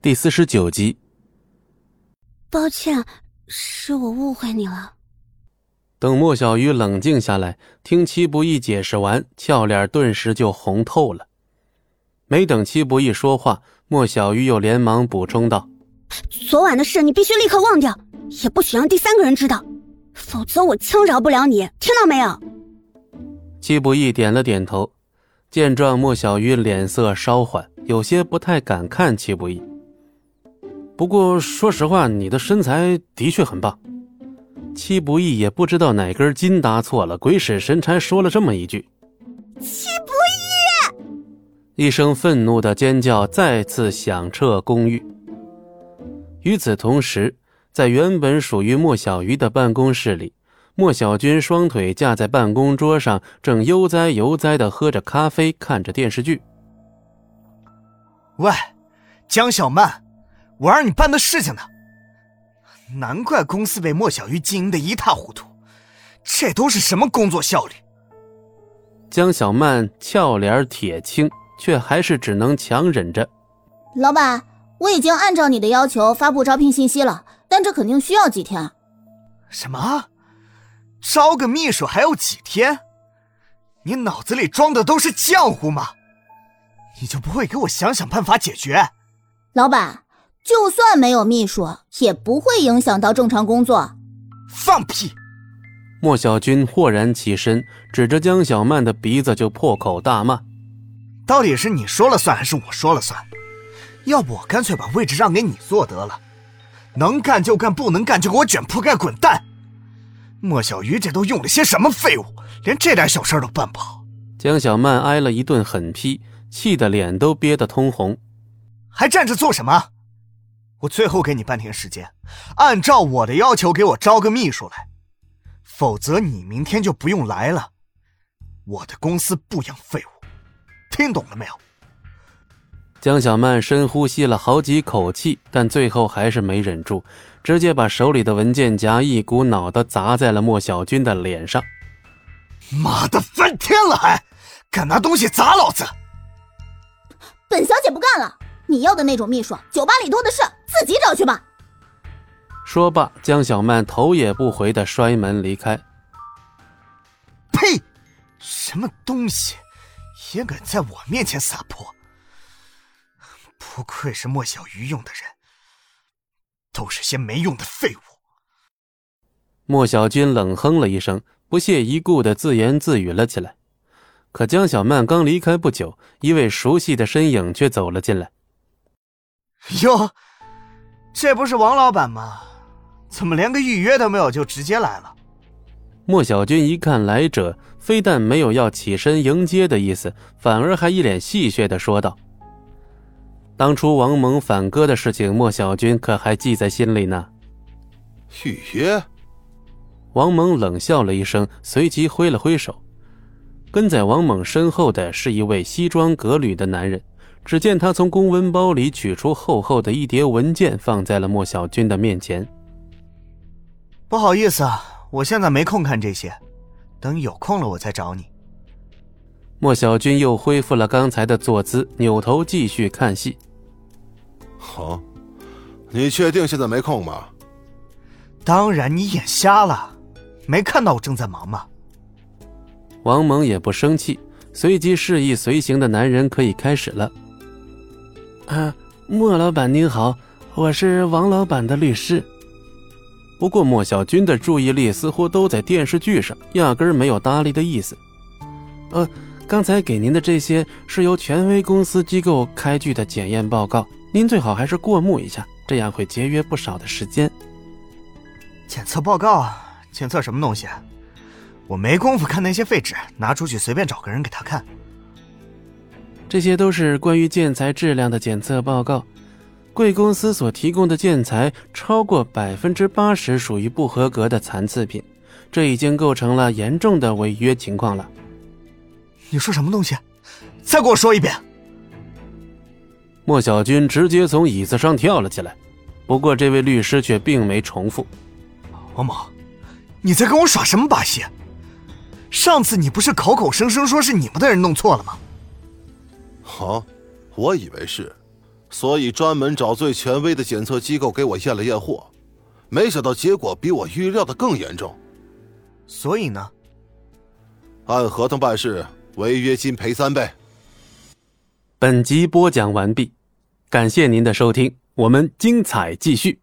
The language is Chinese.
第四十九集。抱歉，是我误会你了。等莫小鱼冷静下来，听戚不义解释完，俏脸顿时就红透了。没等戚不义说话，莫小鱼又连忙补充道：“昨晚的事你必须立刻忘掉，也不许让第三个人知道，否则我轻饶不了你，听到没有？”戚不义点了点头。见状，莫小鱼脸色稍缓，有些不太敢看戚不义。不过说实话，你的身材的确很棒。戚不义也不知道哪根筋搭错了，鬼使神差说了这么一句。戚不义！一声愤怒的尖叫再次响彻公寓。与此同时，在原本属于莫小鱼的办公室里，莫小军双腿架在办公桌上，正悠哉悠哉的喝着咖啡，看着电视剧。喂，江小曼。我让你办的事情呢？难怪公司被莫小鱼经营的一塌糊涂，这都是什么工作效率？江小曼俏脸铁青，却还是只能强忍着。老板，我已经按照你的要求发布招聘信息了，但这肯定需要几天。什么？招个秘书还要几天？你脑子里装的都是浆糊吗？你就不会给我想想办法解决？老板。就算没有秘书，也不会影响到正常工作。放屁！莫小军豁然起身，指着江小曼的鼻子就破口大骂：“到底是你说了算，还是我说了算？要不我干脆把位置让给你坐得了，能干就干，不能干就给我卷铺盖滚蛋！莫小鱼这都用了些什么废物，连这点小事都办不好。”江小曼挨了一顿狠批，气得脸都憋得通红，还站着做什么？我最后给你半天时间，按照我的要求给我招个秘书来，否则你明天就不用来了。我的公司不养废物，听懂了没有？江小曼深呼吸了好几口气，但最后还是没忍住，直接把手里的文件夹一股脑的砸在了莫小军的脸上。妈的，翻天了还敢拿东西砸老子！本小姐不干了。你要的那种秘书，酒吧里多的是，自己找去吧。说罢，江小曼头也不回的摔门离开。呸！什么东西，也敢在我面前撒泼？不愧是莫小鱼用的人，都是些没用的废物。莫小军冷哼了一声，不屑一顾的自言自语了起来。可江小曼刚离开不久，一位熟悉的身影却走了进来。哟，这不是王老板吗？怎么连个预约都没有就直接来了？莫小军一看来者，非但没有要起身迎接的意思，反而还一脸戏谑的说道：“当初王蒙反戈的事情，莫小军可还记在心里呢。”预约？王蒙冷笑了一声，随即挥了挥手。跟在王猛身后的是一位西装革履的男人。只见他从公文包里取出厚厚的一叠文件，放在了莫小军的面前。不好意思啊，我现在没空看这些，等有空了我再找你。莫小军又恢复了刚才的坐姿，扭头继续看戏。好，你确定现在没空吗？当然，你眼瞎了，没看到我正在忙吗？王蒙也不生气，随即示意随行的男人可以开始了。啊，莫老板您好，我是王老板的律师。不过莫小军的注意力似乎都在电视剧上，压根儿没有搭理的意思。呃，刚才给您的这些是由权威公司机构开具的检验报告，您最好还是过目一下，这样会节约不少的时间。检测报告？检测什么东西？我没工夫看那些废纸，拿出去随便找个人给他看。这些都是关于建材质量的检测报告，贵公司所提供的建材超过百分之八十属于不合格的残次品，这已经构成了严重的违约情况了。你说什么东西？再给我说一遍！莫小军直接从椅子上跳了起来，不过这位律师却并没重复。王某，你在跟我耍什么把戏？上次你不是口口声声说是你们的人弄错了吗？好，我以为是，所以专门找最权威的检测机构给我验了验货，没想到结果比我预料的更严重。所以呢？按合同办事，违约金赔三倍。本集播讲完毕，感谢您的收听，我们精彩继续。